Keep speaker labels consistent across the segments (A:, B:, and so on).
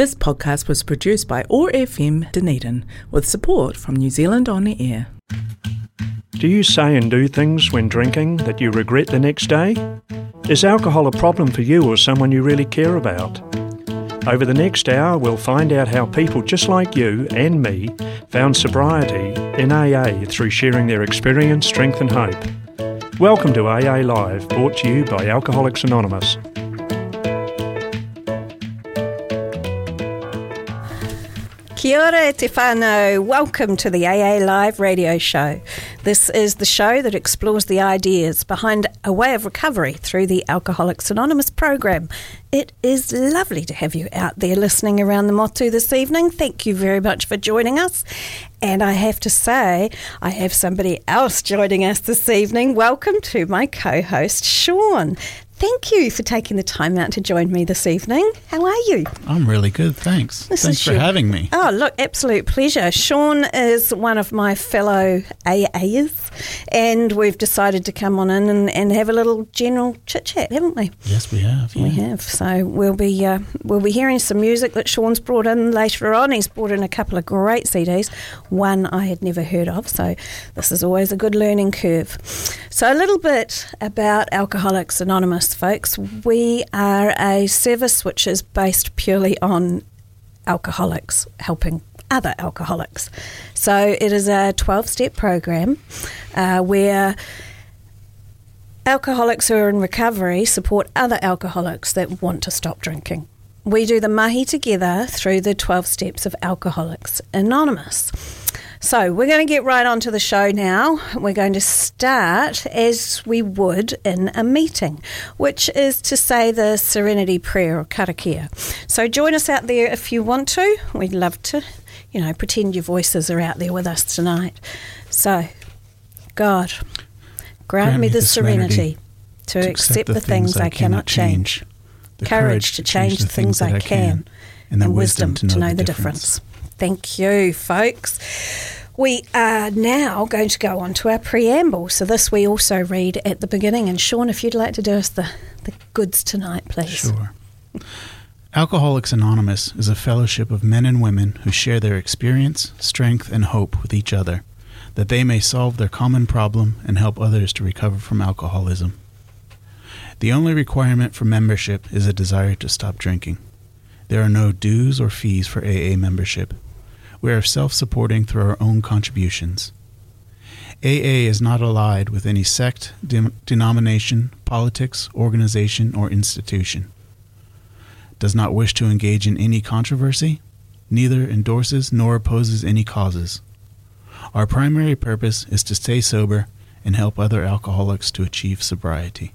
A: This podcast was produced by OAR FM Dunedin with support from New Zealand On the Air.
B: Do you say and do things when drinking that you regret the next day? Is alcohol a problem for you or someone you really care about? Over the next hour, we'll find out how people just like you and me found sobriety in AA through sharing their experience, strength, and hope. Welcome to AA Live, brought to you by Alcoholics Anonymous.
C: Kia ora. Welcome to the AA Live radio show. This is the show that explores the ideas behind a way of recovery through the Alcoholics Anonymous program. It is lovely to have you out there listening around the motu this evening. Thank you very much for joining us. And I have to say, I have somebody else joining us this evening. Welcome to my co host, Sean. Thank you for taking the time out to join me this evening. How are you?
D: I'm really good, thanks.
C: This
D: thanks for having me.
C: Oh, look, absolute pleasure. Sean is one of my fellow AAs, and we've decided to come on in and, and have a little general chit chat, haven't we?
D: Yes, we have.
C: We have. So we'll be uh, we'll be hearing some music that Sean's brought in later on. He's brought in a couple of great CDs, one I had never heard of. So this is always a good learning curve. So a little bit about Alcoholics Anonymous, folks. We are a service which is based purely on alcoholics helping other alcoholics. So it is a 12 step program uh, where alcoholics who are in recovery support other alcoholics that want to stop drinking. We do the mahi together through the 12 steps of Alcoholics Anonymous. So, we're going to get right onto the show now. We're going to start as we would in a meeting, which is to say the Serenity Prayer or Karakia. So, join us out there if you want to. We'd love to, you know, pretend your voices are out there with us tonight. So, God, grant, me the serenity, to, accept, the things I cannot change,
D: the
C: courage to change the things I can,
D: and the wisdom to know the difference.
C: Thank you, folks. We are now going to go on to our preamble. So, this we also read at the beginning. And, Sean, if you'd like to do us the, the goods tonight, please.
D: Sure. Alcoholics Anonymous is a fellowship of men and women who share their experience, strength, and hope with each other, that they may solve their common problem and help others to recover from alcoholism. The only requirement for membership is a desire to stop drinking. There are no dues or fees for AA membership. We are self supporting through our own contributions. AA is not allied with any sect, de- denomination, politics, organization, or institution. Does not wish to engage in any controversy, neither endorses nor opposes any causes. Our primary purpose is to stay sober and help other alcoholics to achieve sobriety.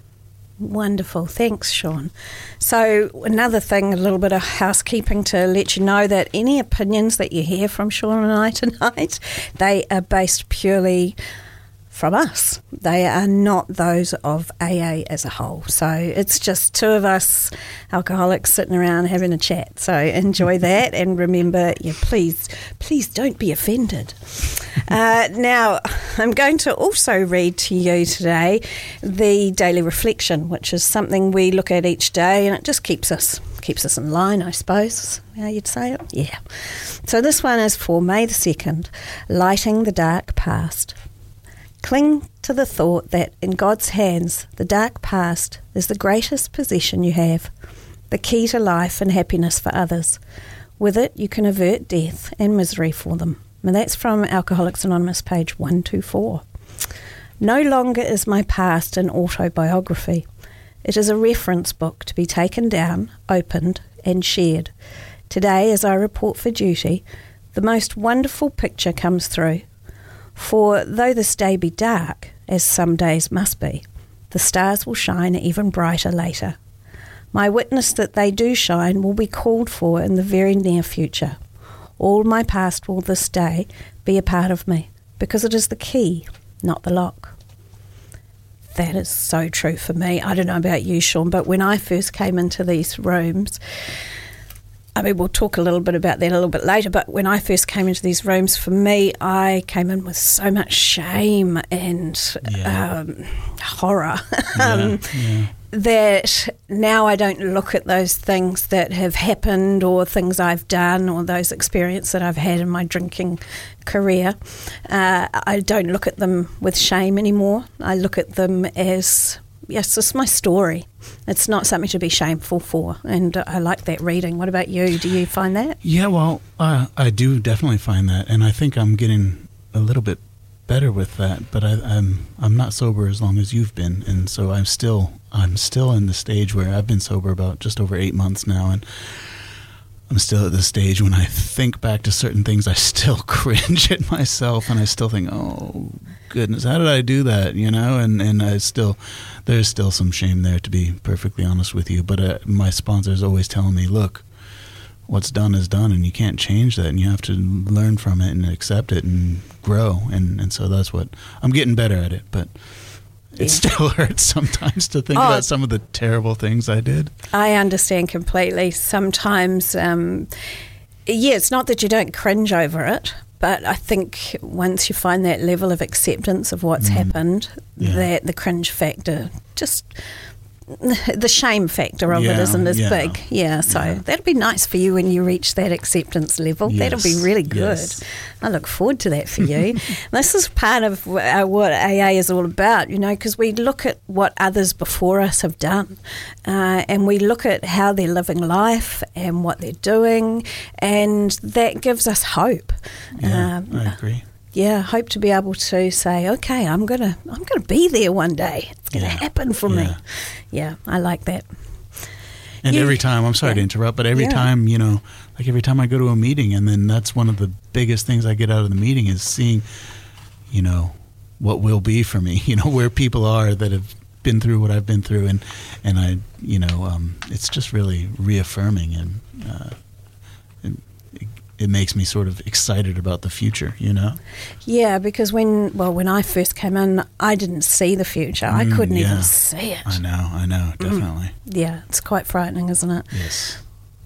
C: Wonderful. Thanks, Sean. So, another thing, a little bit of housekeeping to let you know that any opinions that you hear from Sean and I tonight, they are based purely from us. They are not those of AA as a whole. So, it's just two of us alcoholics sitting around having a chat. So, enjoy that and remember, yeah, please, please don't be offended. Uh, now, I'm going to also read to you today the daily reflection, which is something we look at each day, and it just keeps us keeps us in line, I suppose. How you'd say it? Yeah. So this one is for May the second, lighting the dark past. Cling to the thought that in God's hands, the dark past is the greatest possession you have, the key to life and happiness for others. With it, you can avert death and misery for them. And that's from Alcoholics Anonymous, page 124. No longer is my past an autobiography. It is a reference book to be taken down, opened, and shared. Today, as I report for duty, the most wonderful picture comes through. For though this day be dark, as some days must be, the stars will shine even brighter later. My witness that they do shine will be called for in the very near future. All my past will this day be a part of me, because it is the key, not the lock. That is so true for me. I don't know about you, Sean, but when I first came into these rooms, I mean, we'll talk a little bit about that a little bit later, but when I first came into these rooms, for me, I came in with so much shame and
D: Yeah.
C: um, horror.
D: Yeah,
C: um,
D: yeah.
C: that now I don't look at those things that have happened or things I've done or those experiences that I've had in my drinking career. Uh, I don't look at them with shame anymore. I look at them as yes, it's my story. It's not something to be shameful for, and I like that reading. What about you? Do you find that?
D: Yeah, well, uh, I do definitely find that, and I think I'm getting a little bit better with that. But I, I'm I'm not sober as long as you've been, and so I'm still I'm still in the stage where I've been sober about just over eight months now, and I'm still at the stage when I think back to certain things, I still cringe at myself, and I still think, "Oh goodness, how did I do that?" You know, and and I still there's still some shame there, to be perfectly honest with you. But uh, my sponsor is always telling me, "Look, what's done is done, and you can't change that, and you have to learn from it and accept it and grow." And and so that's what I'm getting better at it, but. It still hurts sometimes to think
C: Oh.
D: about some of the terrible things I did.
C: I understand completely. Sometimes, um, yeah, it's not that you don't cringe over it, but I think once you find that level of acceptance of what's happened,
D: Mm. Yeah.
C: that the cringe factor just. The shame factor of it
D: Yeah,
C: isn't as
D: yeah.
C: big. Yeah, so
D: Yeah.
C: that'll be nice for you when you reach that acceptance level. That'll be really good.
D: yes.
C: I look forward to that for you. this is part of uh, what AA is all about, you know, because we look at what others before us have done uh, and we look at how they're living life and what they're doing, and that gives us hope.
D: Yeah,
C: Um,
D: I agree.
C: Yeah, hope to be able to say, okay, I'm gonna, I'm gonna be there one day. It's gonna
D: Yeah.
C: happen for me.
D: Yeah.
C: Yeah, I like that.
D: And
C: You-
D: every time, I'm sorry to interrupt, but every
C: Yeah.
D: time, you know, like every time I go to a meeting, and then that's one of the biggest things I get out of the meeting is seeing, you know, what will be for me, you know, where people are that have been through what I've been through, and and I, you know, um, it's just really reaffirming, and uh, it, makes me sort of excited about the future, you know.
C: Yeah, because when well, when I first came in, I didn't see the future. I
D: Mm,
C: couldn't
D: yeah.
C: even see it.
D: I know, I know, definitely.
C: Yeah, it's quite frightening, isn't it?
D: Yes,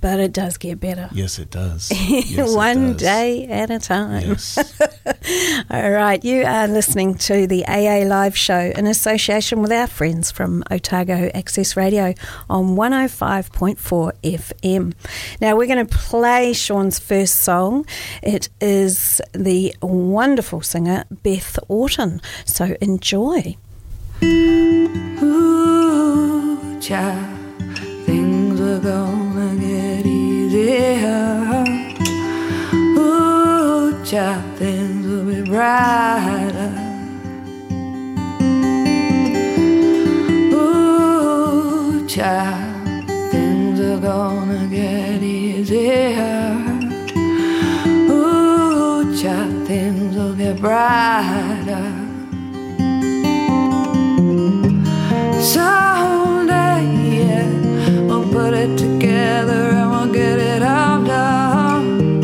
C: But it does get better.
D: yes, it does. Yes, it
C: One
D: does.
C: day at a time.
D: Yes.
C: All right, you are listening to the AA Live Show in association with our friends from Otago Access Radio on 105.4 FM. Now, we're going to play Sean's first song. It is the wonderful singer Beth Orton. So enjoy.
E: Ooh, child, things are gonna get easier. Ooh, child, things will be brighter. Ooh, child, things are gonna get easier. Ooh, child, things will get brighter. Someday, we'll put it together and we'll get it all done.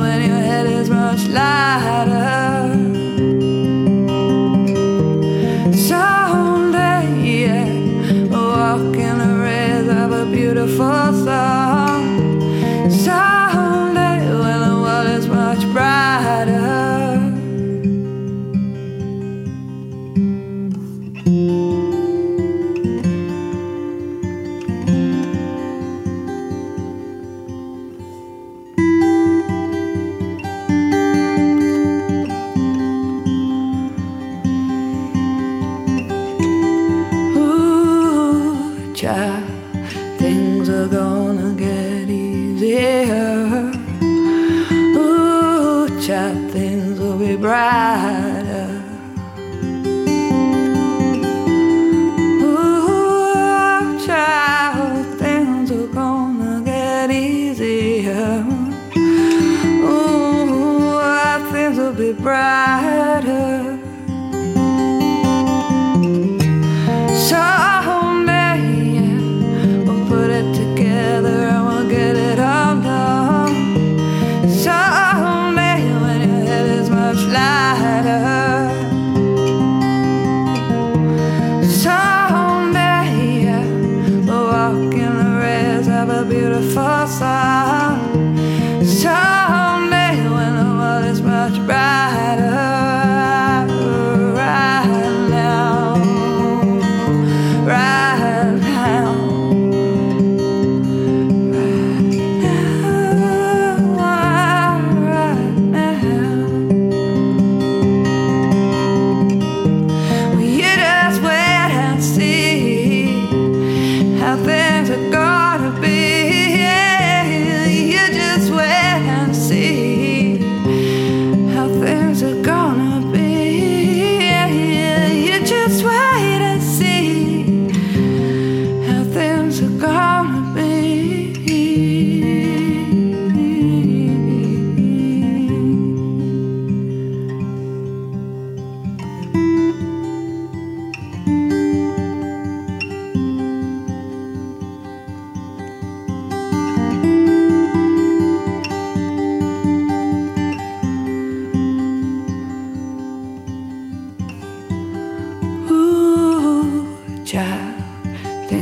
E: When your head is much lighter. Will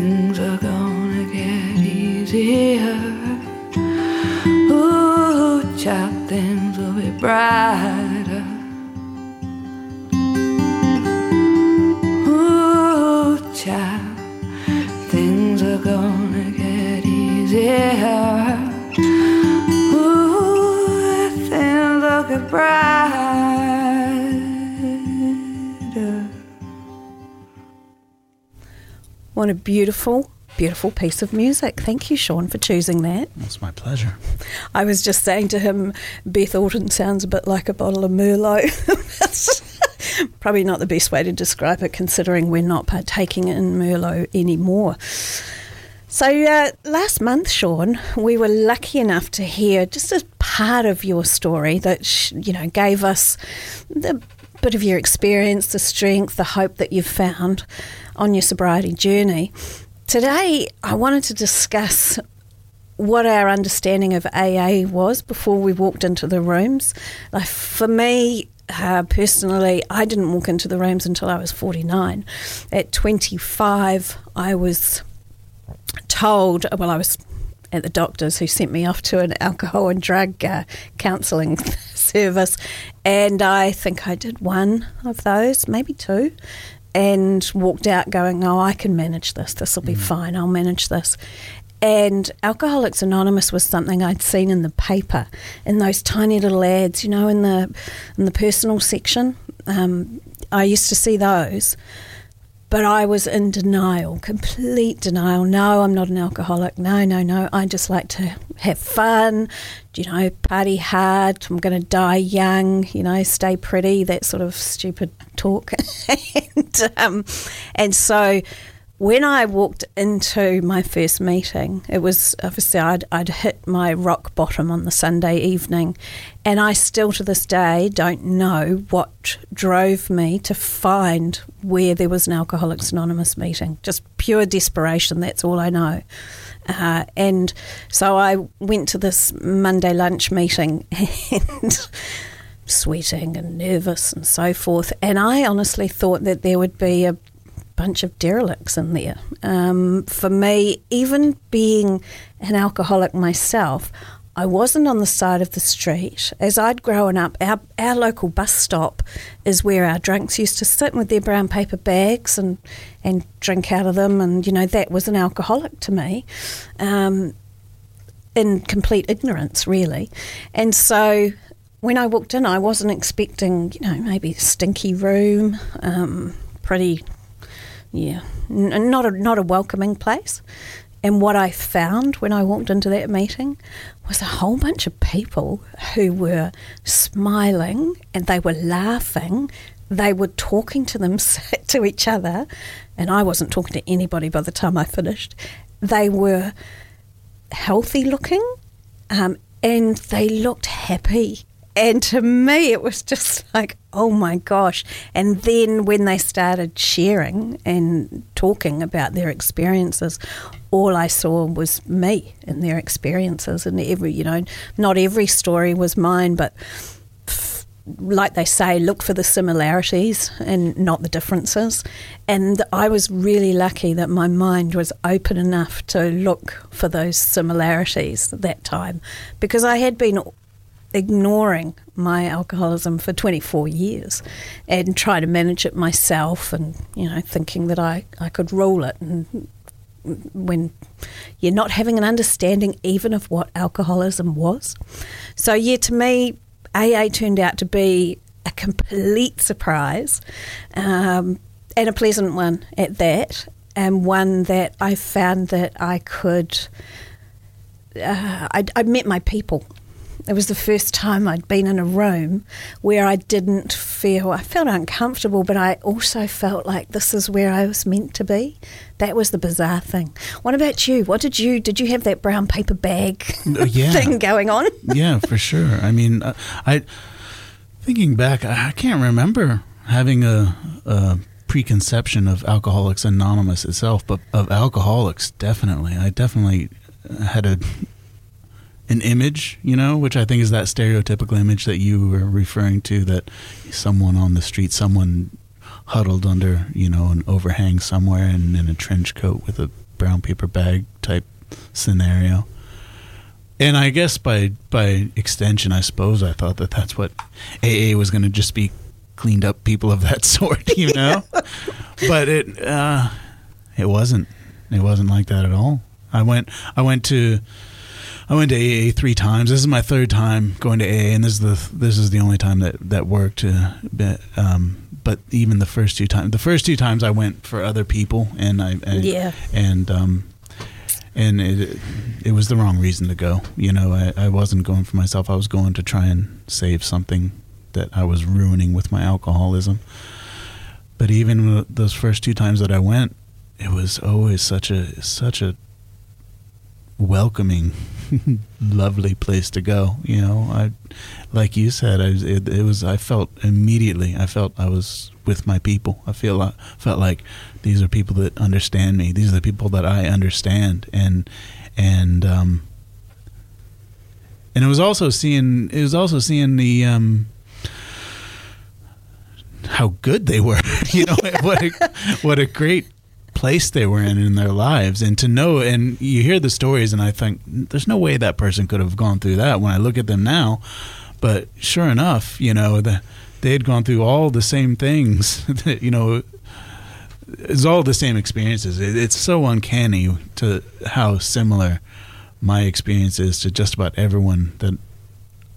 E: things are gonna get easier. Ooh, child, things will be brighter. Ooh, child, things are gonna get easier. Ooh, things will be brighter.
C: What a beautiful, beautiful piece of music. Thank you, Sean, for choosing that.
D: It's my pleasure.
C: I was just saying to him, Beth Orton sounds a bit like a bottle of Merlot. That's Probably not the best way to describe it, considering we're not partaking in Merlot anymore. So, uh, last month, Sean, we were lucky enough to hear just a part of your story that, sh- you know, gave us the bit of your experience, the strength, the hope that you've found on your sobriety journey. Today, I wanted to discuss what our understanding of AA was before we walked into the rooms. Like for me, uh, personally, I didn't walk into the rooms until I was 49. At 25, I was told, well, I was at the doctors who sent me off to an alcohol and drug uh, counselling service, and I think I did one of those, maybe two, and walked out going, "Oh, I can manage this. This will be fine. I'll manage this." And Alcoholics Anonymous was something I'd seen in the paper, in those tiny little ads, you know, in the in the personal section. Um, I used to see those, but I was in denial, complete denial. No, I'm not an alcoholic. No, no, no. I just like to have fun, you know, party hard. I'm going to die young, you know, stay pretty, that sort of stupid talk. and, um, and so when I walked into my first meeting, it was obviously I'd, I'd hit my rock bottom on the Sunday evening, and I still to this day don't know what drove me to find where there was an Alcoholics Anonymous meeting. Just pure desperation, that's all I know. Uh, and so I went to this Monday lunch meeting and sweating and nervous and so forth. And I honestly thought that there would be a bunch of derelicts in there. Um, for me, even being an alcoholic myself, I wasn't on the side of the street. As I'd grown up, our, our local bus stop is where our drunks used to sit with their brown paper bags and, and drink out of them. And, you know, that was an alcoholic to me. Um, in complete ignorance, really. And so when I walked in, I wasn't expecting, you know, maybe a stinky room, um, pretty, yeah, n- not a not a welcoming place. And what I found when I walked into that meeting was a whole bunch of people who were smiling and they were laughing. They were talking to them to each other, and I wasn't talking to anybody by the time I finished. They were healthy looking, um, and they looked happy. And to me, it was just like, oh my gosh. And then when they started sharing and talking about their experiences, all I saw was me and their experiences. And every, you know, not every story was mine, but like they say, look for the similarities and not the differences. And I was really lucky that my mind was open enough to look for those similarities at that time because I had been ignoring my alcoholism for 24 years and trying to manage it myself and you know thinking that I, I could rule it. And when you're not having an understanding even of what alcoholism was. So yeah to me AA turned out to be a complete surprise um, and a pleasant one at that and one that I found that I could uh, I, I met my people it was the first time I'd been in a room where I didn't feel, I felt uncomfortable, but I also felt like this is where I was meant to be. That was the bizarre thing. What about you? What did you, did you have that brown paper bag
D: Uh, yeah.
C: thing going on?
D: yeah, for sure. I mean, uh, I thinking back, I I can't remember having a, a preconception of Alcoholics Anonymous itself, but of alcoholics, definitely. I definitely had a an image, you know, which I think is that stereotypical image that you were referring to that someone on the street, someone huddled under, you know, an overhang somewhere and in a trench coat with a brown paper bag type scenario. and I guess by by extension, I suppose I thought that that's what AA was going to just be cleaned up people of that sort, you know. but it uh, it wasn't. It wasn't like that at all. I went I went to I went to AA three times. This is my third time going to AA, and this is the this is the only time that that worked. Uh, but, um, but even the first two times, the first two times I went for other people, and I, I
C: Yeah.
D: and um, and it it was the wrong reason to go. You know, I, I wasn't going for myself. I was going to try and save something that I was ruining with my alcoholism. But even those first two times that I went, it was always such a such a welcoming, lovely place to go. You know, I like you said, I was, it, it was. I felt immediately. I felt I was with my people. I feel I felt like these are people that understand me. These are the people that I understand, and and um, and it was also seeing. It was also seeing the. Um, how good they were, you know, what a, what a great place they were in in their lives. And to know and you hear the stories and I think there's no way that person could have gone through that when I look at them now. But sure enough you know the, they had gone through all the same things that, you know it's all the same experiences. It, it's so uncanny to how similar my experience is to just about everyone that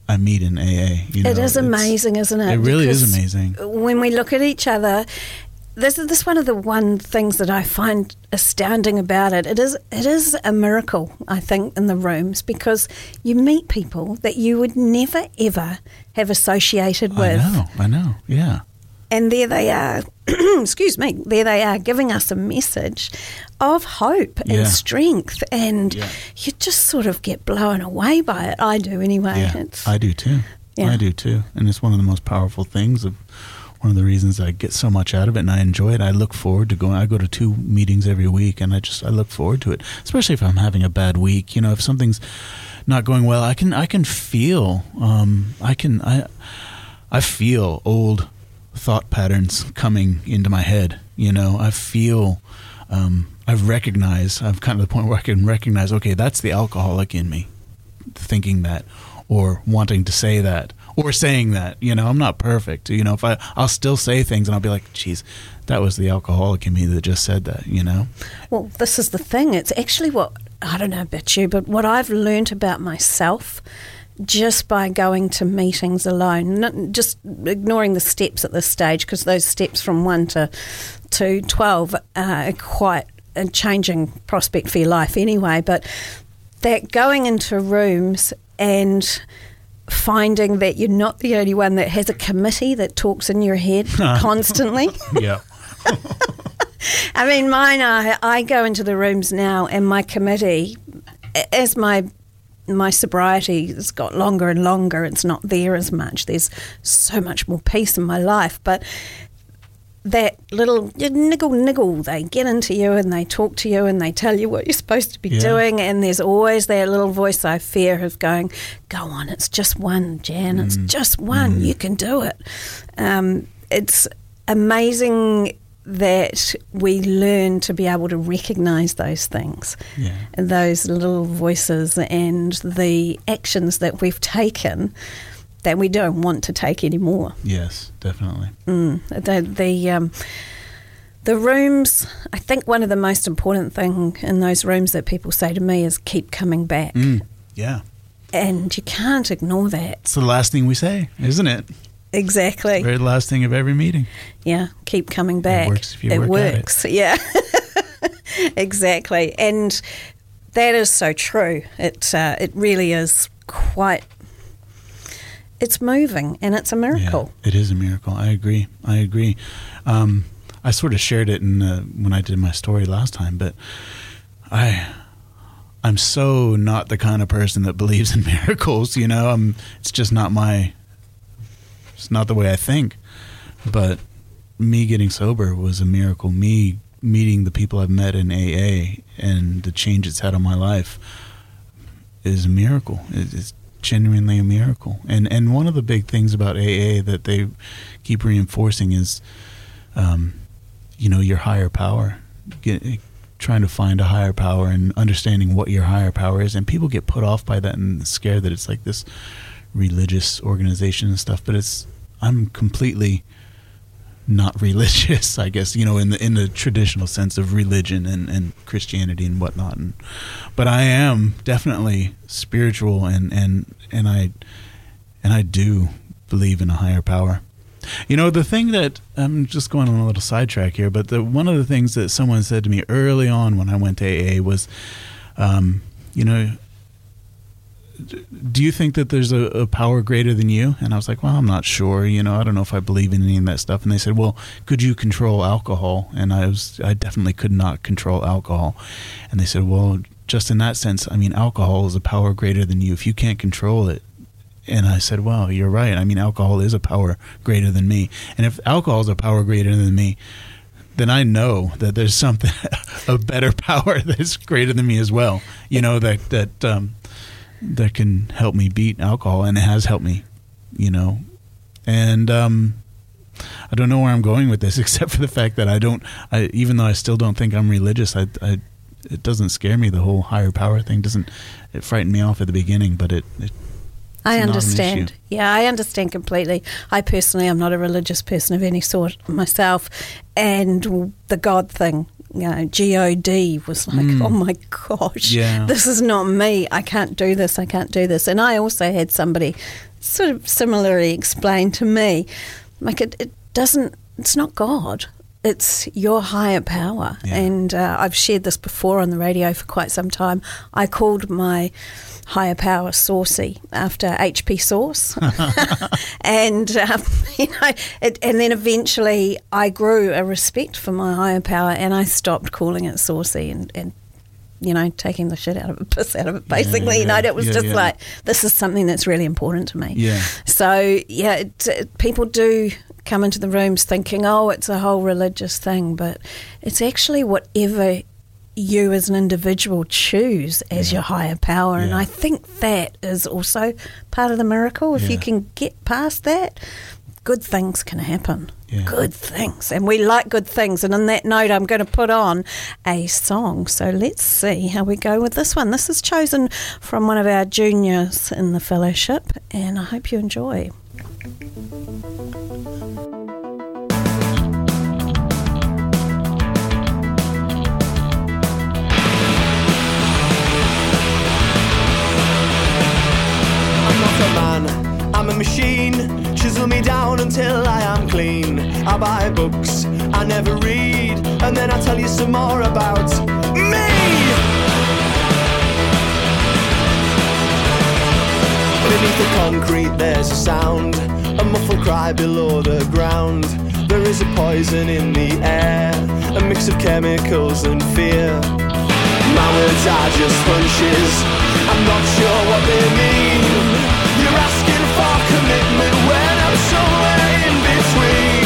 D: I meet in AA you know?
C: it is amazing, isn't it?
D: it really is amazing.
C: When we look at each other, this is this one of the one things that I find astounding about it. It is it is a miracle, I think, in the rooms because you meet people that you would never ever have associated with.
D: I know I know yeah
C: And there they are, excuse me, there they are giving us a message of hope and
D: Yeah.
C: strength. And
D: Yeah.
C: you just sort of get blown away by it. I do anyway.
D: Yeah, I do too.
C: Yeah.
D: I do too, and it's one of the most powerful things. Of one of the reasons I get so much out of it, and I enjoy it. I look forward to going. I go to two meetings every week, and I just I look forward to it. Especially if I'm having a bad week. You know, if something's not going well, I can I can feel. Um, I can I I feel old thought patterns coming into my head. You know, I feel. um, I've recognized I've kind of the point where I can recognize. Okay, that's the alcoholic in me thinking that or wanting to say that or saying that you know i'm not perfect you know if i i'll still say things and i'll be like geez that was the alcoholic in me that just said that you know
C: Well, this is the thing. It's actually what I don't know about you, but what I've learned about myself just by going to meetings alone, not, just ignoring the steps at this stage, because those steps from one to to twelve are quite a changing prospect for your life anyway. But that going into rooms and finding that you're not the only one that has a committee that talks in your head constantly.
D: yeah
C: I mean, mine are. I go into the rooms now, and my committee, as my my sobriety has got longer and longer, it's not there as much. There's so much more peace in my life, but that little niggle niggle, they get into you and they talk to you and they tell you what you're supposed to be
D: Yeah.
C: doing, and there's always that little voice I fear of going, "Go on, it's just one, Jan. It's just one. You can do it." Um, it's amazing that we learn to be able to recognize those things,
D: yeah
C: those little voices, and the actions that we've taken that we don't want to take anymore.
D: yes definitely
C: Mm, the the um, the rooms. I think one of the most important thing in those rooms that people say to me is keep coming back,
D: mm, yeah
C: and you can't ignore that.
D: it's the last thing we say isn't it
C: Exactly.
D: very last thing of every meeting
C: Yeah, keep coming back.
D: works if you
C: it
D: work at it.
C: works. Yeah, exactly, and that is so true. It uh, it really is quite. It's moving, and it's a miracle.
D: Yeah, it is a miracle. I agree. I agree. Um, I sort of shared it in uh, when I did my story last time, but I I'm so not the kind of person that believes in miracles. You know, I'm. It's just not my. It's not the way I think. But me getting sober was a miracle. Me meeting the people I've met in AA and the change it's had on my life is a miracle. It- It's genuinely a miracle. And and one of the big things about AA that they keep reinforcing is, um, you know, your higher power. Get, trying to find a higher power and understanding what your higher power is. And people get put off by that and scared that it's like this religious organization and stuff. But it's I'm completely not religious, I guess, you know, in the in the traditional sense of religion and, and Christianity and whatnot. And, but I am definitely spiritual and, and and I and I do believe in a higher power. You know, the thing that I'm just going on a little sidetrack here, but the, one of the things that someone said to me early on when I went to AA was, um, you know, do you think that there's a, a, power greater than you? And I was like, well, I'm not sure. You know, I don't know if I believe in any of that stuff. And they said, well, could you control alcohol? And I was, I definitely could not control alcohol. And they said, well, just in that sense, I mean, alcohol is a power greater than you. If you can't control it, and I said, well, you're right. I mean, alcohol is a power greater than me. And if alcohol is a power greater than me, then I know that there's something, a better power that's greater than me as well. You know, that, that, um, that can help me beat alcohol, and it has helped me, you know. And um, I don't know where I'm going with this, except for the fact that I don't. I, even though I still don't think I'm religious, I, I, it doesn't scare me. The whole higher power thing doesn't. It frightened me off at the beginning, but it. it
C: I understand. Yeah, I understand completely. I personally am not a religious person of any sort myself, and the God thing you know, God was like, mm. oh my gosh, yeah. this is not me. I can't do this. I can't do this. And I also had somebody sort of similarly explain to me, like, it, it doesn't, it's not God. It's your higher power. Yeah. And uh, I've shared this before on the radio for quite some time. I called my higher power saucy after HP sauce. and, um, you know, it, and then eventually I grew a respect for my higher power and I stopped calling it saucy and, and you know, taking the shit out of it, piss out of it, basically. Yeah, yeah, you know, it was yeah, just like, this is something that's really important to me.
D: Yeah.
C: So, yeah, it, it, people do come into the rooms thinking, oh, it's a whole religious thing, but it's actually whatever you as an individual choose as yeah. your higher power. Yeah. And I think that is also part of the miracle. If yeah. you can get past that, good things can happen. Good things. And we like good things. And on that note, I'm going to put on a song. So let's see how we go with this one. This is chosen from one of our juniors in the fellowship, and I hope you enjoy.
F: Machine, chisel me down until I am clean. I buy books, I never read, and then I tell you some more about me. Beneath the concrete, there's a sound, a muffled cry below the ground. There is a poison in the air, a mix of chemicals and fear. My words are just hunches, I'm not sure what they mean. Commitment when I'm somewhere in between.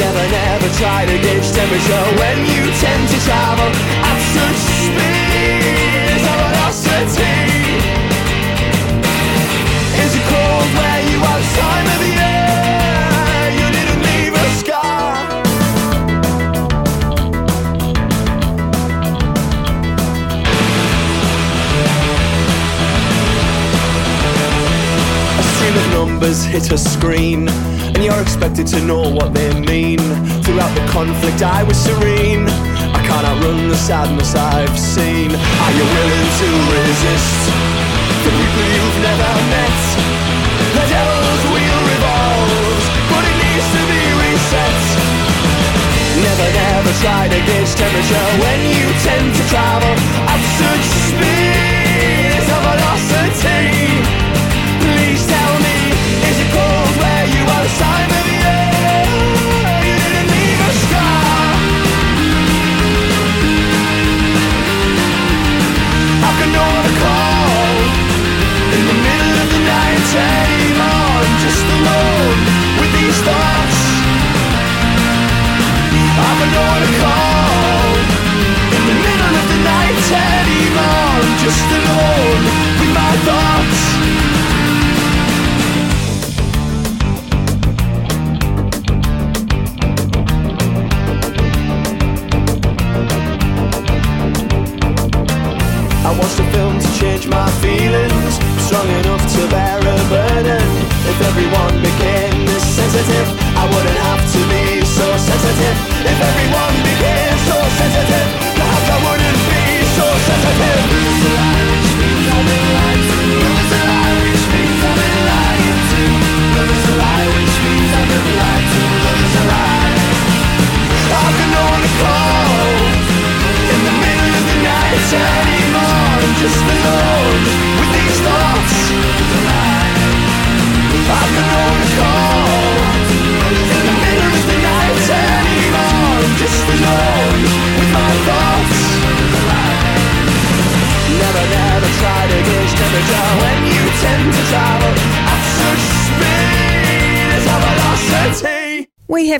F: Never, never try to gauge temperature when you tend to travel at such speed. velocity. Is it cold where you are time of numbers hit a screen And you're expected to know what they mean. Throughout the conflict I was serene. I can't outrun the sadness I've seen. Are you willing to resist The people you've never met? The devil's wheel revolves But it needs to be reset. Never, never try to gauge temperature When you tend to travel. At such speeds of velocity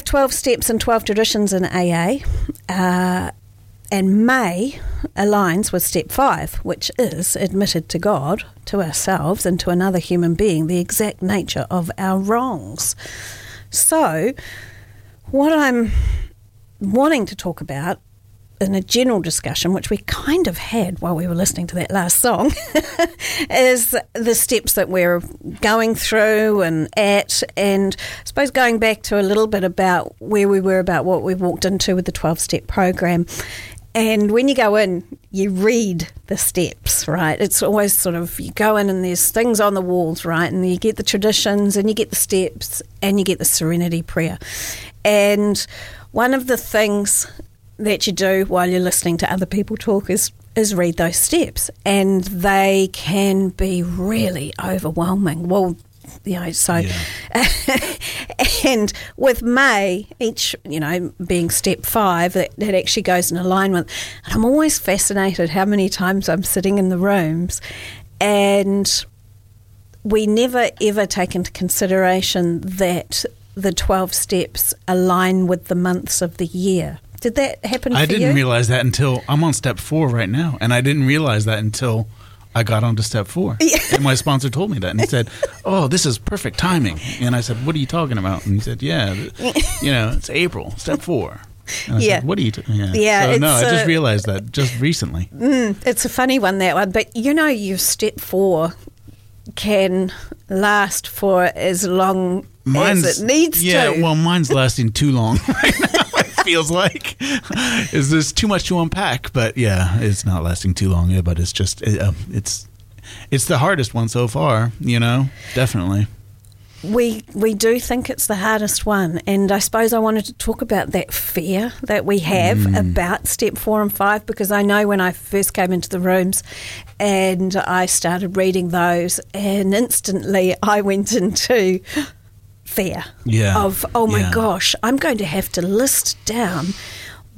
C: 12 steps and 12 traditions in AA, uh, and May aligns with step five, which is admitted to God, to ourselves, and to another human being the exact nature of our wrongs. So, what I'm wanting to talk about in a general discussion, which we kind of had while we were listening to that last song, is the steps that we're going through and at. And I suppose going back to a little bit about where we were, about what we walked into with the 12 step program. And when you go in, you read the steps, right? It's always sort of you go in and there's things on the walls, right? And you get the traditions and you get the steps and you get the serenity prayer. And one of the things that you do while you're listening to other people talk is is read those steps. And they can be really overwhelming. Well you know so and with may each you know being step five that, that actually goes in alignment. And i'm always fascinated how many times i'm sitting in the rooms and we never ever take into consideration that the 12 steps align with the months of the year did that happen
D: I didn't
C: you?
D: realize that until I'm on step four right now, and I didn't realize that until I got onto step four. And my sponsor told me that, and he said, "Oh, this is perfect timing." And I said, "What are you talking about?" And he said, "Yeah, you know, it's April, step four.
C: Yeah.
D: said, "What are you?" T-? Yeah,
C: Yeah,
D: So, no, I just
C: uh,
D: realized that just recently.
C: It's a funny one, that one. But you know, your step four can last for as long as it needs
D: yeah,
C: to. Yeah.
D: Well, mine's lasting too long right now. Feels like is there's too much to unpack, but yeah, it's not lasting too long. But it's just it, uh, it's it's the hardest one so far. You know, definitely.
C: we we do think it's the hardest one, and I suppose I wanted to talk about that fear that we have
D: Mm.
C: about step four and five because I know when I first came into the rooms and I started reading those, and instantly I went into fear
D: Yeah.
C: of oh my
D: Yeah.
C: gosh, I'm going to have to list down.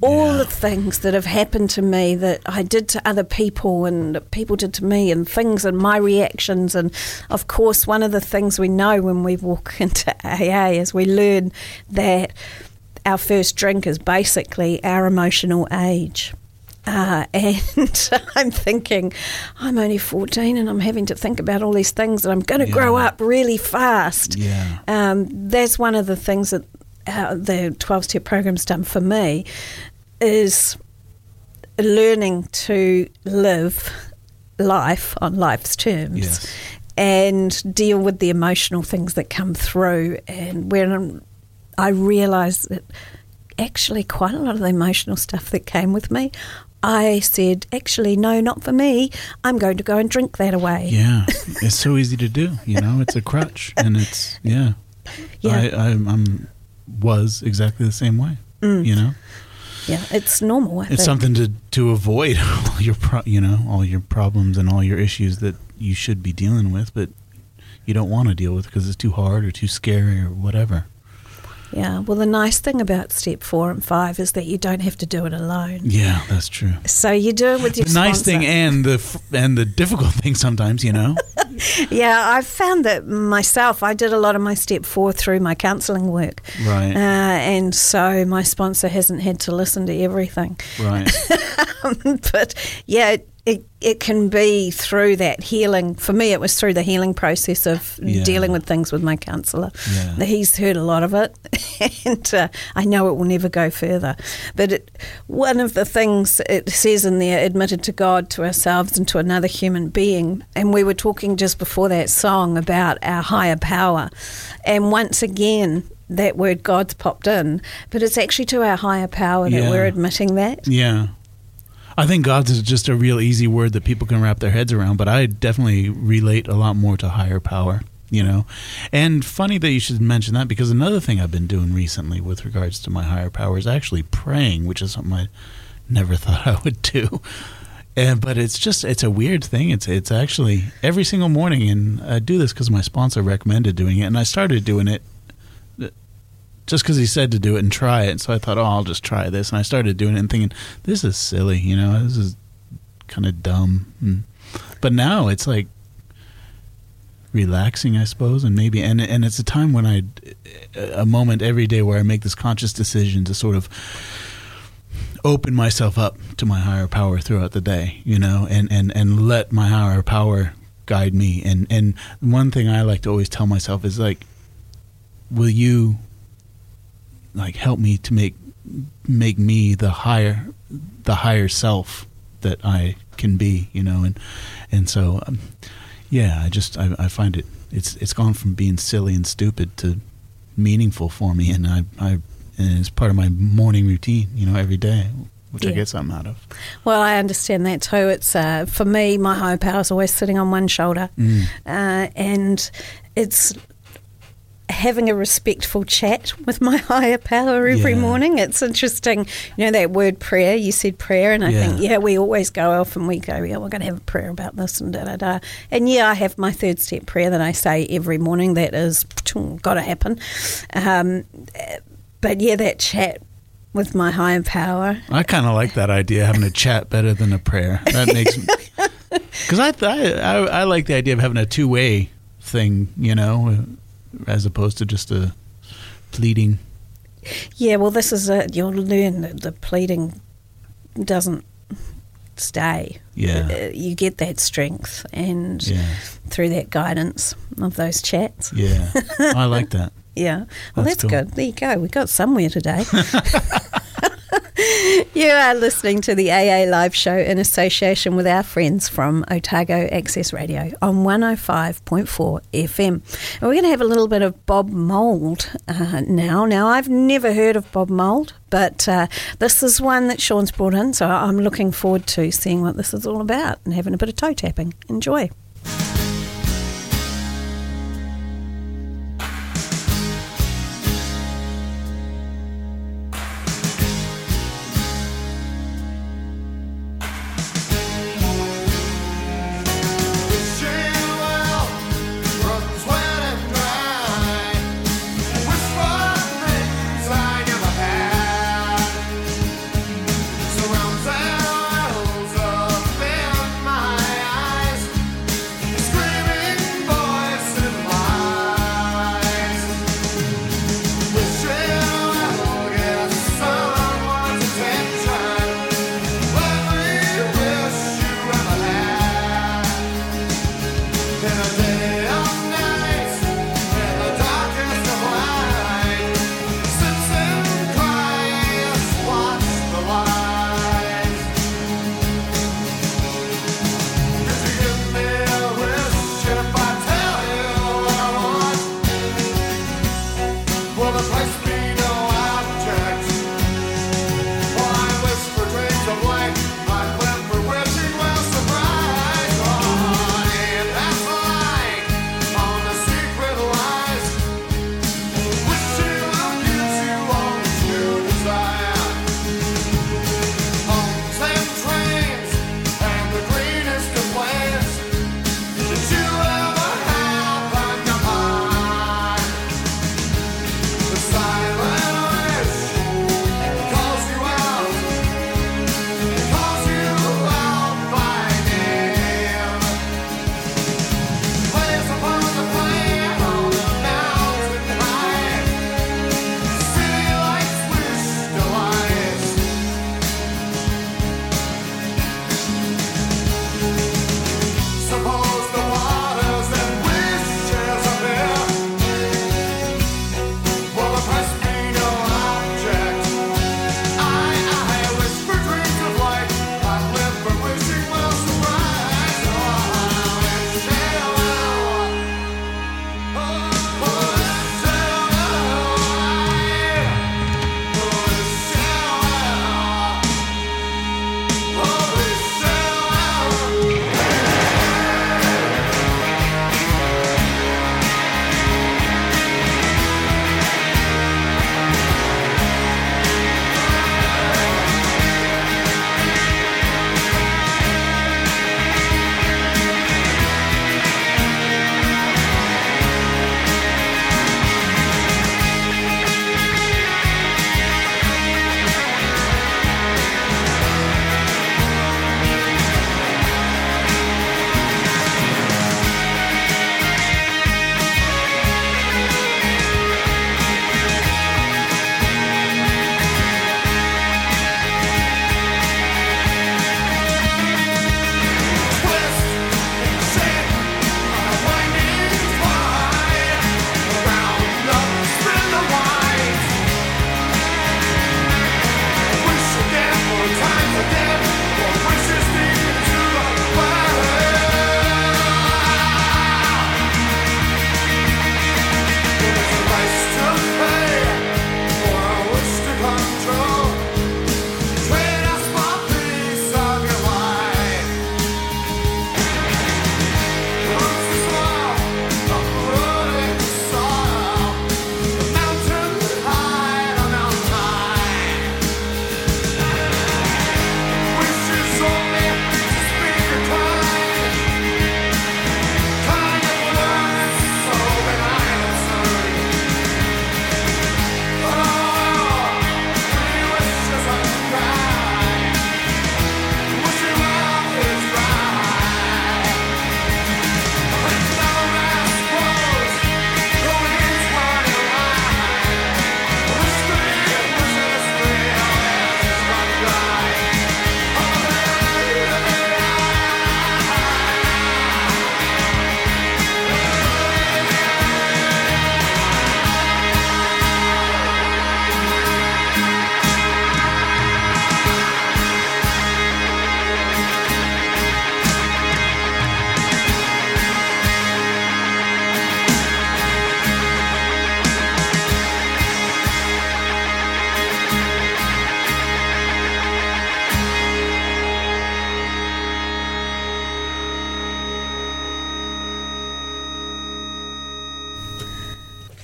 C: All
D: Yeah.
C: the things that have happened to me that I did to other people and that people did to me, and things and my reactions. And of course, one of the things we know when we walk into AA is we learn that our first drink is basically our emotional age. Uh, and I'm thinking, I'm only 14 and I'm having to think about all these things and I'm going to grow up really fast.
D: Yeah.
C: Um, that's one of the things that uh, the 12 step program's done for me is learning to live life on life's terms
D: Yes.
C: and deal with the emotional things that come through. And when I realised that actually quite a lot of the emotional stuff that came with me, I said, actually, no, not for me. I'm going to go and drink that away.
D: Yeah, it's so easy to do. You know, it's a crutch, and it's yeah.
C: Yeah.
D: I, I I'm was exactly the same way.
C: Mm.
D: You know,
C: Yeah, it's normal. I
D: it's
C: think.
D: something to to avoid all your pro, you know all your problems and all your issues that you should be dealing with, but you don't want to deal with because it's too hard or too scary or whatever.
C: Yeah, well, the nice thing about step four and five is that you don't have to do it alone.
D: Yeah, that's true.
C: So you do it with your
D: The nice thing and the f- and the difficult thing sometimes, you know.
C: Yeah, I've found that myself. I did a lot of my step four through my counselling work.
D: Right.
C: Uh, and so my sponsor hasn't had to listen to everything.
D: right.
C: but yeah, it, it, can be through that healing. For me, it was through the healing process of
D: Yeah.
C: dealing with things with my counsellor.
D: Yeah.
C: He's heard a lot of it, and uh, I know it will never go further. But it, one of the things it says in there, admitted to God, to ourselves, and to another human being. And we were talking just before that song about our higher power. And once again, that word God's popped in, but it's actually to our higher power that
D: Yeah.
C: we're admitting that.
D: Yeah. I think God's is just a real easy word that people can wrap their heads around, but I definitely relate a lot more to higher power, you know. And funny that you should mention that because another thing I've been doing recently with regards to my higher power is actually praying, which is something I never thought I would do. And but it's just it's a weird thing. It's it's actually every single morning and I do this cuz my sponsor recommended doing it and I started doing it just because he said to do it and try it. So I thought, oh, I'll just try this. And I started doing it and thinking, this is silly, you know, this is kind of dumb. And, but now it's like, relaxing, I suppose, and maybe and and it's a time when I a moment every day where I make this conscious decision to sort of open myself up to my higher power throughout the day, you know, and and and let my higher power guide me. And and one thing I like to always tell myself is like, will you like help me to make make me the higher the higher self that I can be, you know, and and so um, yeah, I just I, I find it it's it's gone from being silly and stupid to meaningful for me, and I I and it's part of my morning routine, you know, every day, which I get something out of.
C: Well, I understand that too. It's uh, for me, my higher power is always sitting on one shoulder,
D: Mm.
C: uh, and it's having a respectful chat with my higher power every
D: Yeah.
C: morning. It's interesting, you know, that word prayer. You said prayer, and I
D: Yeah.
C: think, yeah, we always go off and we go, yeah, we're going to have a prayer about this and da da da. And yeah, I have my third step prayer that I say every morning. That is got to happen. Um, but yeah, that chat with my higher power.
D: I kind of like that idea, having a chat better than a prayer. That makes because I, I I I like the idea of having a two way thing, you know, as opposed to just a pleading.
C: Yeah, well, this is it. You'll learn that the pleading doesn't stay.
D: Yeah.
C: Uh, You get that strength and
D: Yeah,
C: through that guidance of those chats.
D: yeah, I like that.
C: Yeah. Well,
D: That's
C: that's,
D: cool.
C: good. There you go. We got somewhere today. you are listening to the AA Live Show in association with our friends from Otago Access Radio on 105.4 FM. And we're going to have a little bit of Bob Mould uh, now. Now, I've never heard of Bob Mould, but uh, this is one that Sean's brought in, so I'm looking forward to seeing what this is all about and having a bit of toe tapping. Enjoy.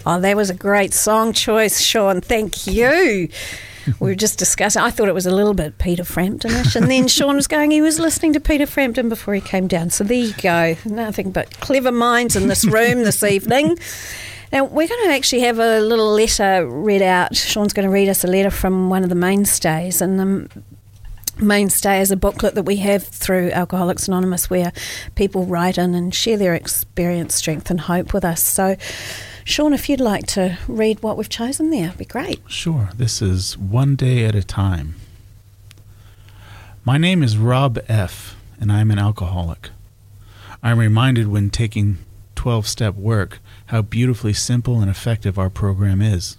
G: Oh,
C: that was a great song choice, Sean. Thank you. We were just discussing. I thought it was a little bit Peter Framptonish, and then Sean was going. He was listening to Peter Frampton before he came down. So there you go. Nothing but clever minds in this room this evening. Now we're going to actually have a little letter read out. Sean's going to read us a letter from one of the mainstays, and the mainstay is a booklet that we have through Alcoholics Anonymous, where people write in and share their experience, strength, and hope with us. So. Sean, if you'd like to read what we've chosen there, it'd be great.
D: Sure. This is One Day at a Time. My name is Rob F., and I'm an alcoholic. I'm reminded when taking 12 step work how beautifully simple and effective our program is,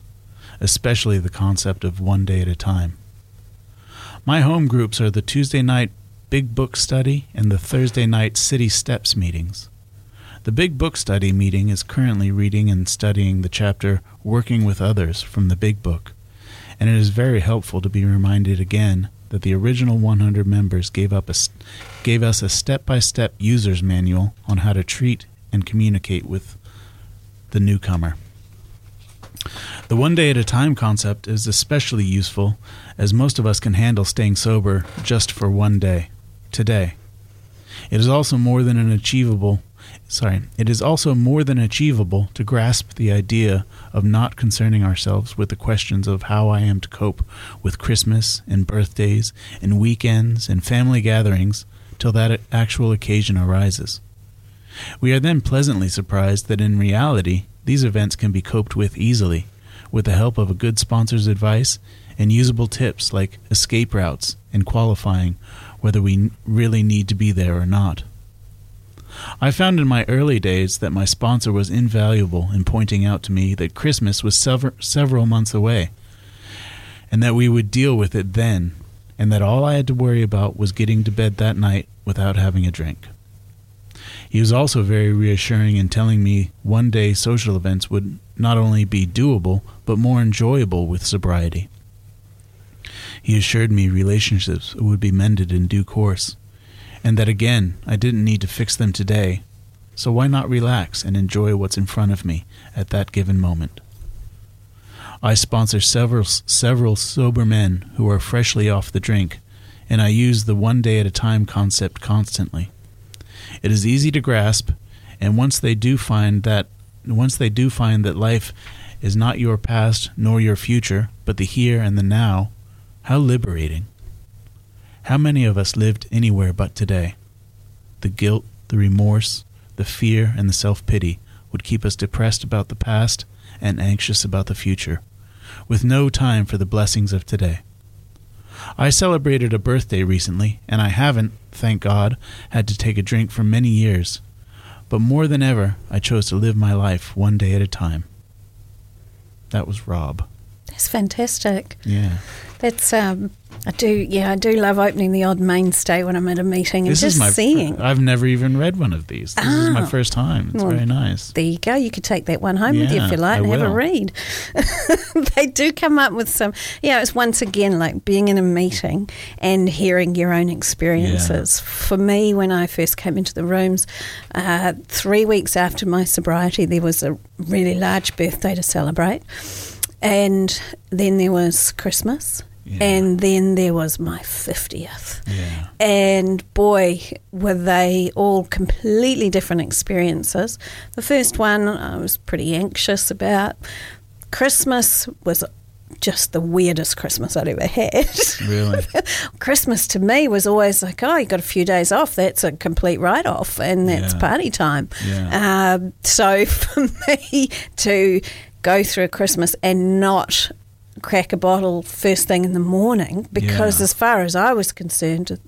D: especially the concept of one day at a time. My home groups are the Tuesday night Big Book Study and the Thursday night City Steps meetings. The Big Book Study meeting is currently reading and studying the chapter Working with Others from the Big Book, and it is very helpful to be reminded again that the original 100 members gave, up a, gave us a step by step user's manual on how to treat and communicate with the newcomer. The one day at a time concept is especially useful as most of us can handle staying sober just for one day, today. It is also more than an achievable sorry, it is also more than achievable to grasp the idea of not concerning ourselves with the questions of how I am to cope with Christmas and birthdays and weekends and family gatherings till that actual occasion arises. We are then pleasantly surprised that in reality these events can be coped with easily, with the help of a good sponsor's advice and usable tips like escape routes and qualifying whether we really need to be there or not. I found in my early days that my sponsor was invaluable in pointing out to me that Christmas was sever- several months away, and that we would deal with it then, and that all I had to worry about was getting to bed that night without having a drink. He was also very reassuring in telling me one day social events would not only be doable, but more enjoyable with sobriety. He assured me relationships would be mended in due course, and that again, I didn't need to fix them today, so why not relax and enjoy what's in front of me at that given moment? I sponsor several several sober men who are freshly off the drink, and I use the one day at a time concept constantly. It is easy to grasp, and once they do find that once they do find that life is not your past nor your future, but the here and the now, how liberating. How many of us lived anywhere but today? The guilt, the remorse, the fear, and the self pity would keep us depressed about the past and anxious about the future, with no time for the blessings of today. I celebrated a birthday recently, and I haven't, thank God, had to take a drink for many years. But more than ever, I chose to live my life one day at a time. That was Rob.
C: That's fantastic.
D: Yeah.
C: That's um, I do. Yeah, I do love opening the odd mainstay when I'm at a meeting and
D: This
C: just
D: is my.
C: seeing.
D: I've never even read one of these. This is my
C: Ah.
D: first time. It's
C: Well,
D: very nice.
C: There you go. You could take that one home with you if you like
D: I
C: and have a read. they do come up with some. Yeah, it's once again like being in a meeting and hearing your own experiences. For me, when I first came into the rooms, uh, three weeks after my sobriety, there was a really large birthday to celebrate, and then there was Christmas.
D: Yeah.
C: And then there was my 50th.
D: Yeah.
C: And boy, were they all completely different experiences. The first one I was pretty anxious about. Christmas was just the weirdest Christmas I'd ever had.
D: Really.
C: Christmas to me was always like, oh, you got a few days off. That's a complete write off, and that's
D: Yeah.
C: party time.
D: Yeah.
C: Um, so for me to go through a Christmas and not crack a bottle first thing in the morning, because
D: Yeah.
C: as far as I was concerned,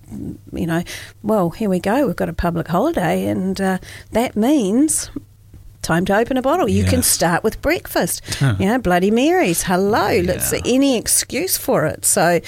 C: you know, well, here we go. We've got a public holiday, and uh, that means. Time to open a bottle. You can start with breakfast. you know, Bloody Marys. Hello. Let's any excuse for it. So,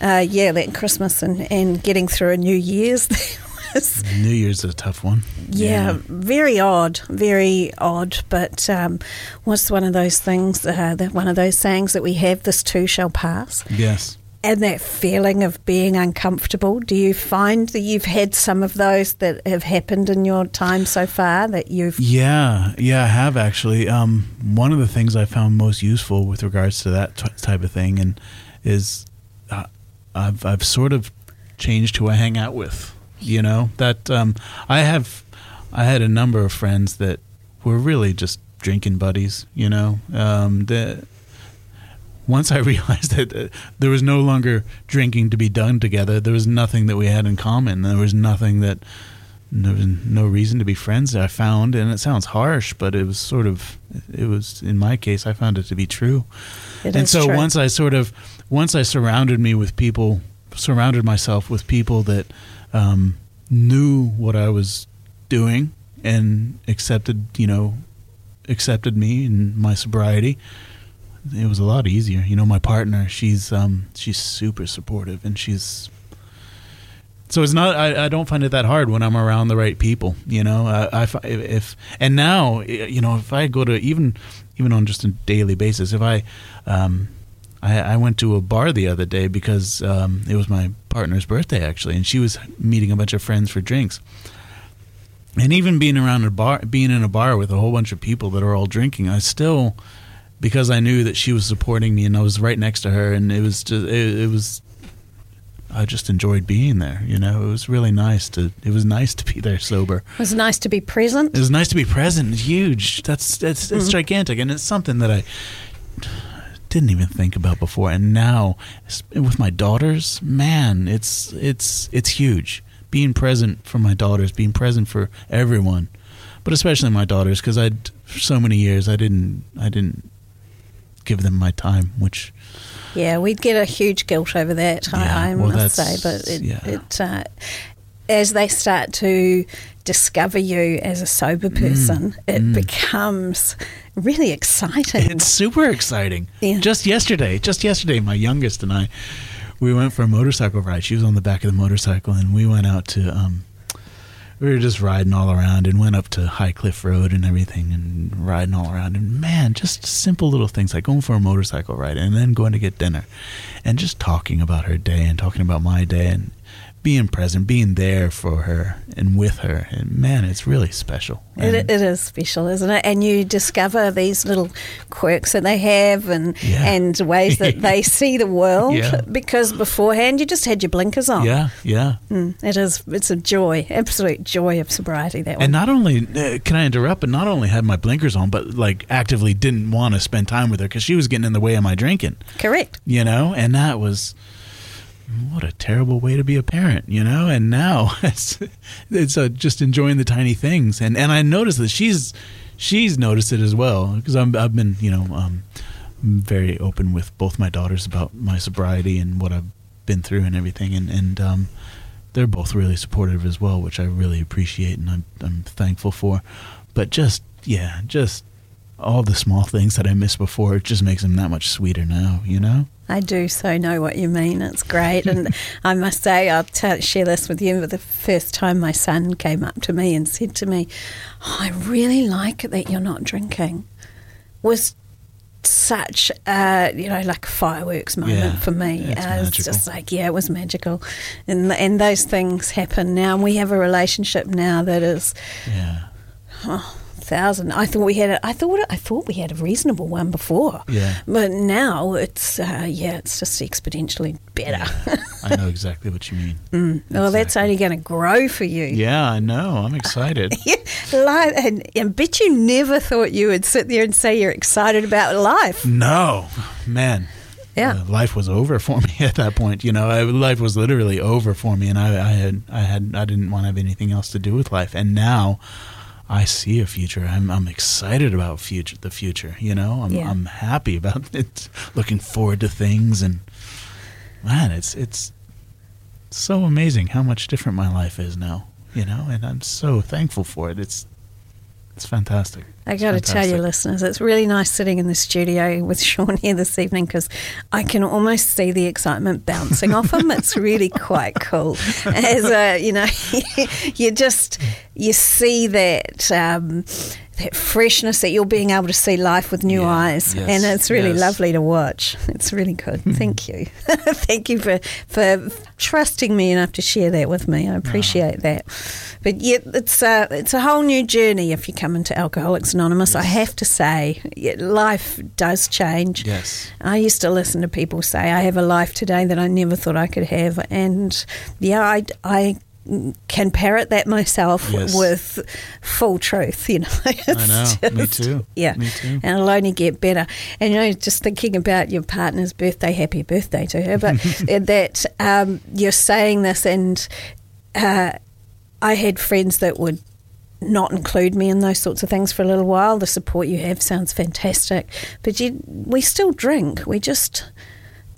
C: uh, yeah, that Christmas and, and getting through a New Year's was
D: New Year's is a tough one.
C: yeah, very odd, very odd. But um, what's one of those things? Uh, that one of those sayings that we have: "This too shall pass."
D: Yes.
C: and that feeling of being uncomfortable. Do you find that you've had some of those that have happened in your time so far that you've
D: Yeah, yeah, I have actually. Um, one of the things I found most useful with regards to that t- type of thing, and is uh, I've I've sort of changed who I hang out with. You know that um, I have I had a number of friends that were really just drinking buddies. You know, um, the once I realized that uh, there was no longer drinking to be done together, there was nothing that we had in common. There was nothing that there was no reason to be friends. I found, and it sounds harsh, but it was sort of it was in my case. I found it to be true.
C: It
D: and so
C: true.
D: once I sort of once I surrounded me with people, surrounded myself with people that um, knew what I was doing and accepted, you know, accepted me and my sobriety. It was a lot easier. You know, my partner, she's um, she's super supportive, and she's so it's not. I, I don't find it that hard when I'm around the right people. You know, I, I if and now you know if I go to even even on just a daily basis, if I um, I, I went to a bar the other day because um, it was my partner's birthday actually, and she was meeting a bunch of friends for drinks. And even being around a bar, being in a bar with a whole bunch of people that are all drinking, I still, because I knew that she was supporting me and I was right next to her, and it was just, it, it was, I just enjoyed being there. You know, it was really nice to, it was nice to be there sober.
C: it was nice to be present.
D: It was nice to be present. It's huge. That's that's it's gigantic, and it's something that I didn't even think about before. And now, with my daughters, man, it's it's it's huge. Being present for my daughters, being present for everyone, but especially my daughters, because I for so many years I didn't I didn't give them my time, which
C: Yeah, we'd get a huge guilt over that.
D: Yeah,
C: I, I
D: well,
C: must say, but it,
D: yeah.
C: it uh, as they start to discover you as a sober
D: Mm,
C: person, it becomes really exciting.
D: It's super exciting.
C: Yeah.
D: Just yesterday, just yesterday, my youngest and I, we went for a motorcycle ride. She was on the back of the motorcycle, and we went out to. Um, we were just riding all around and went up to Highcliff Road and everything, and riding all around. And man, just simple little things like going for a motorcycle ride and then going to get dinner, and just talking about her day and talking about my day and being present, being there for her and with her. And man, it's really special.
C: It, it is special, isn't it? And you discover these little quirks that they have and
D: Yeah.
C: and ways that they see the world.
D: Yeah.
C: Because beforehand, you just had your blinkers on.
D: yeah, yeah.
C: Mm, it is. It's a joy, absolute joy of sobriety. That one.
D: And not only uh, can I interrupt, but not only had my blinkers on, but like actively didn't want to spend time with her because she was getting in the way of my drinking.
C: Correct.
D: You know, and that was what a terrible way to be a parent. You know, and now it's it's uh, just enjoying the tiny things. And and I noticed that she's she's noticed it as well because I've been you know um, very open with both my daughters about my sobriety and what I've been through and everything, and and um, they're both really supportive as well, which I really appreciate and I'm I'm thankful for. But just yeah, just all the small things that I missed before, it just makes them that much sweeter now. You know?
C: I do so know what you mean. It's great. And I must say, I'll t- share this with you. But the first time my son came up to me and said to me, oh, I really like it that you're not drinking, was such a, you know, like a fireworks moment
D: Yeah,
C: for me.
D: it's
C: and it's
D: magical.
C: just like, yeah, it was magical. And, and those things happen now. And we have a relationship now that is
D: Yeah.
C: Oh, thousand. I thought we had. A, I thought. I thought we had a reasonable one before.
D: Yeah.
C: But now it's. Uh, yeah, it's just exponentially better.
D: I know exactly what you mean.
C: Well, that's only going to grow for you.
D: Yeah, I know. I'm excited.
C: Yeah, life, and I bet you never thought you would sit there and say you're excited about life.
D: no, man.
C: Yeah.
D: uh, life was over for me at that point. You know, I, life was literally over for me, and I, I had, I had, I didn't want to have anything else to do with life. And now, I see a future. I'm, I'm excited about future, the future. You know, I'm,
C: Yeah.
D: I'm happy about it. Looking forward to things, and man, it's, it's so amazing how much different my life is now. You know, and I'm so thankful for it. It's, it's fantastic.
C: I got to tell you, listeners, it's really nice sitting in the studio with Sean here this evening because I can almost see the excitement bouncing off him. It's really quite cool. As a, you know, you just you see that. Um, that freshness that you're being able to see life with new
D: Yeah,
C: eyes,
D: yes,
C: and it's really
D: yes.
C: lovely to watch. It's really good. Hmm. Thank you, thank you for for trusting me enough to share that with me. I ah. appreciate that. But yeah, it's a it's a whole new journey if you come into Alcoholics Anonymous. I have to say, life does change.
D: Yes.
C: I used to listen to people say, "I have a life today that I never thought I could have," and yeah, I. I can parrot that myself
D: Yes.
C: with full truth, you know. It's
D: know. Me too.
C: Yeah.
D: Me too.
C: And it'll only get better. And you know, just thinking about your partner's birthday, happy birthday to her, but that um, you're saying this, and uh, I had friends that would not include me in those sorts of things for a little while. The support you have sounds fantastic, but you, we still drink. We just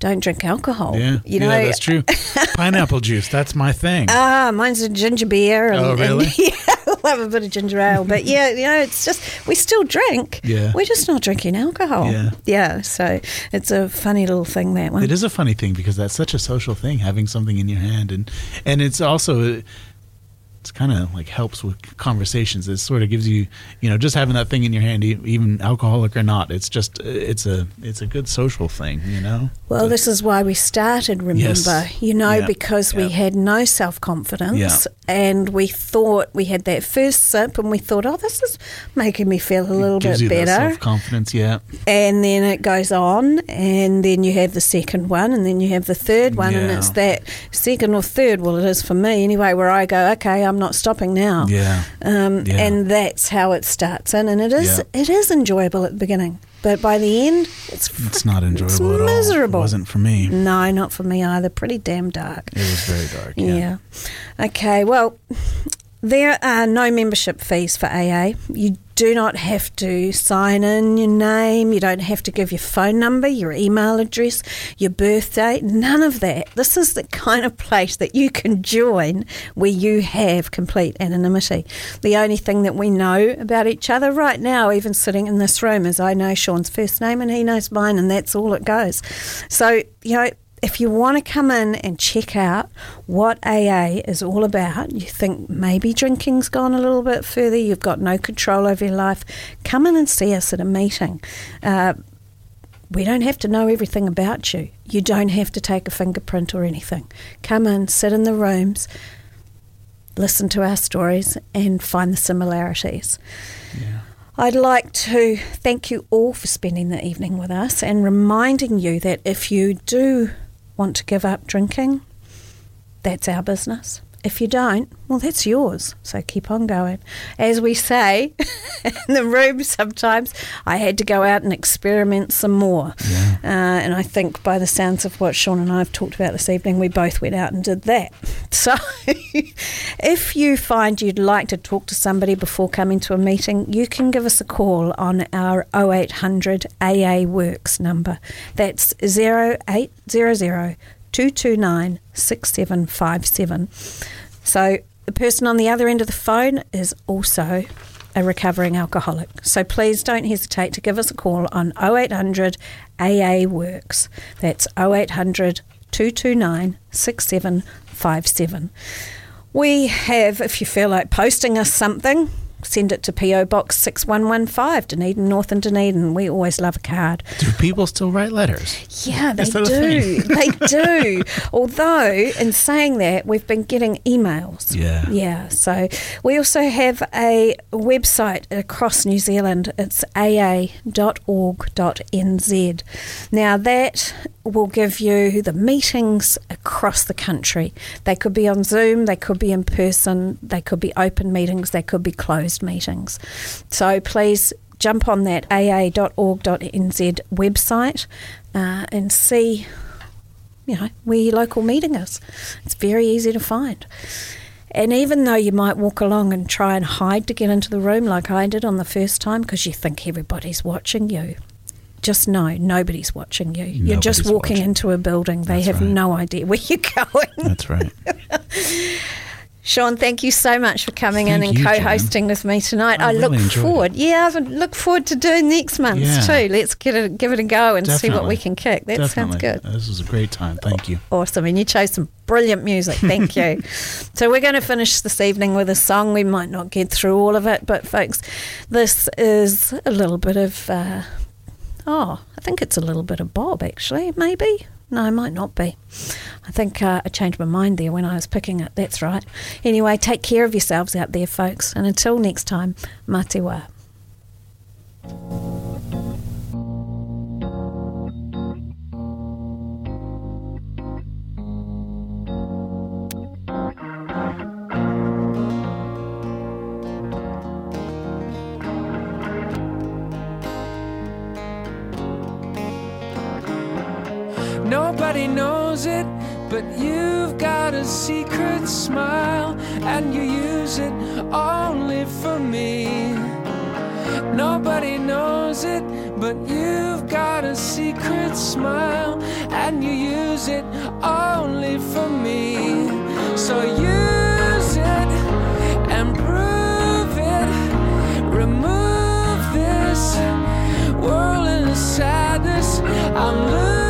C: don't drink alcohol.
D: Yeah.
C: you know.
D: yeah, that's true. Pineapple juice. That's my thing.
C: Ah, mine's a ginger beer. And,
D: Oh, really?
C: And, yeah, love a bit of ginger ale. But yeah, you know, it's just, we still drink.
D: Yeah.
C: We're just not drinking alcohol.
D: Yeah.
C: Yeah, so it's a funny little thing, that one.
D: It is a funny thing because that's such a social thing, having something in your hand, and and it's also it's kind of like helps with conversations. It sort of gives you, you know, just having that thing in your hand, even alcoholic or not. It's just it's a it's a good social thing, you know.
C: Well, this is why we started, remember?
D: Yes.
C: You know,
D: Yeah.
C: because we had no self confidence
D: Yeah.
C: and we thought we had that first sip and we thought, oh, this is making me feel a little
D: gives
C: bit
D: you
C: better.
D: self confidence. Yeah,
C: and then it goes on, and then you have the second one, and then you have the third one, and it's that second or third. Well, it is for me anyway, where I go, okay, I'm not stopping now.
D: yeah,
C: Um,
D: Yeah.
C: And that's how it starts, in, and it is
D: Yeah.
C: it is enjoyable at the beginning, but by the end, it's
D: it's not enjoyable at all.
C: miserable.
D: It wasn't for me.
C: no, not for me either. Pretty damn dark.
D: It was very dark. Yeah.
C: Yeah. Okay, well, there are no membership fees for AA. You do not have to sign in your name. You don't have to give your phone number, your email address, your birth date, none of that. This is the kind of place that you can join where you have complete anonymity. The only thing that we know about each other right now, even sitting in this room, is I know Sean's first name and he knows mine, and that's all it goes. So, you know, if you want to come in and check out what AA is all about, you think maybe drinking's gone a little bit further, you've got no control over your life, come in and see us at a meeting. Uh, we don't have to know everything about you. You don't have to take a fingerprint or anything. Come in, sit in the rooms, listen to our stories, and find the similarities. I'd like to thank you all for spending the evening with us and reminding you that if you do want to give up drinking, that's our business. If you don't, well, that's yours. So keep on going. As we say in the room sometimes, I had to go out and experiment some more.
D: Yeah.
C: Uh, and I think by the sounds of what Sean and I have talked about this evening, we both went out and did that. So if you find you'd like to talk to somebody before coming to a meeting, you can give us a call on our 0800 AA Works number. That's 0800 229 6757. So the person on the other end of the phone is also a recovering alcoholic. So please don't hesitate to give us a call on 0800 AA Works. That's 0800 229 6757. We have, if you feel like posting us something, send it to PO Box 6115, Dunedin, North and Dunedin. We always love a card.
D: Do people still write letters?
C: Yeah, they
D: Is that a
C: do. they do. Although, in saying that, we've been getting emails.
D: Yeah.
C: Yeah. So we also have a website across New Zealand. It's aa.org.nz. Now, that will give you the meetings across the country. They could be on Zoom, they could be in person, they could be open meetings, they could be closed meetings. So please jump on that aa.org.nz website uh, and see you know, where your local meeting is. It's very easy to find. And even though you might walk along and try and hide to get into the room like I did on the first time because you think everybody's watching you, just know nobody's watching you. You're just walking
D: watching.
C: into a building. They
D: That's
C: have
D: right.
C: no idea where you're going.
D: That's right.
C: Sean, thank you so much for coming in and
D: you,
C: co-hosting with me tonight.
D: I
C: I, look
D: really enjoyed
C: forward. Yeah, I look forward to doing next month's
D: Yeah.
C: too. Let's get it, give it a go and see what we can kick. That sounds good.
D: This was a great time. Thank you.
C: Awesome. And you chose some brilliant music. Thank you. so we're going to finish this evening with a song. We might not get through all of it, but folks, this is a little bit of, uh, oh, I think it's a little bit of Bob actually, maybe. No, it might not be. I think uh, I changed my mind there when I was picking it. That's right. Anyway, take care of yourselves out there, folks. And until next time,
F: Mā te wā. Nobody knows it, but you've got a secret smile, and you use it only for me. Nobody knows it, but you've got a secret smile, and you use it only for me. So use it and prove it. Remove this sadness. I'm losing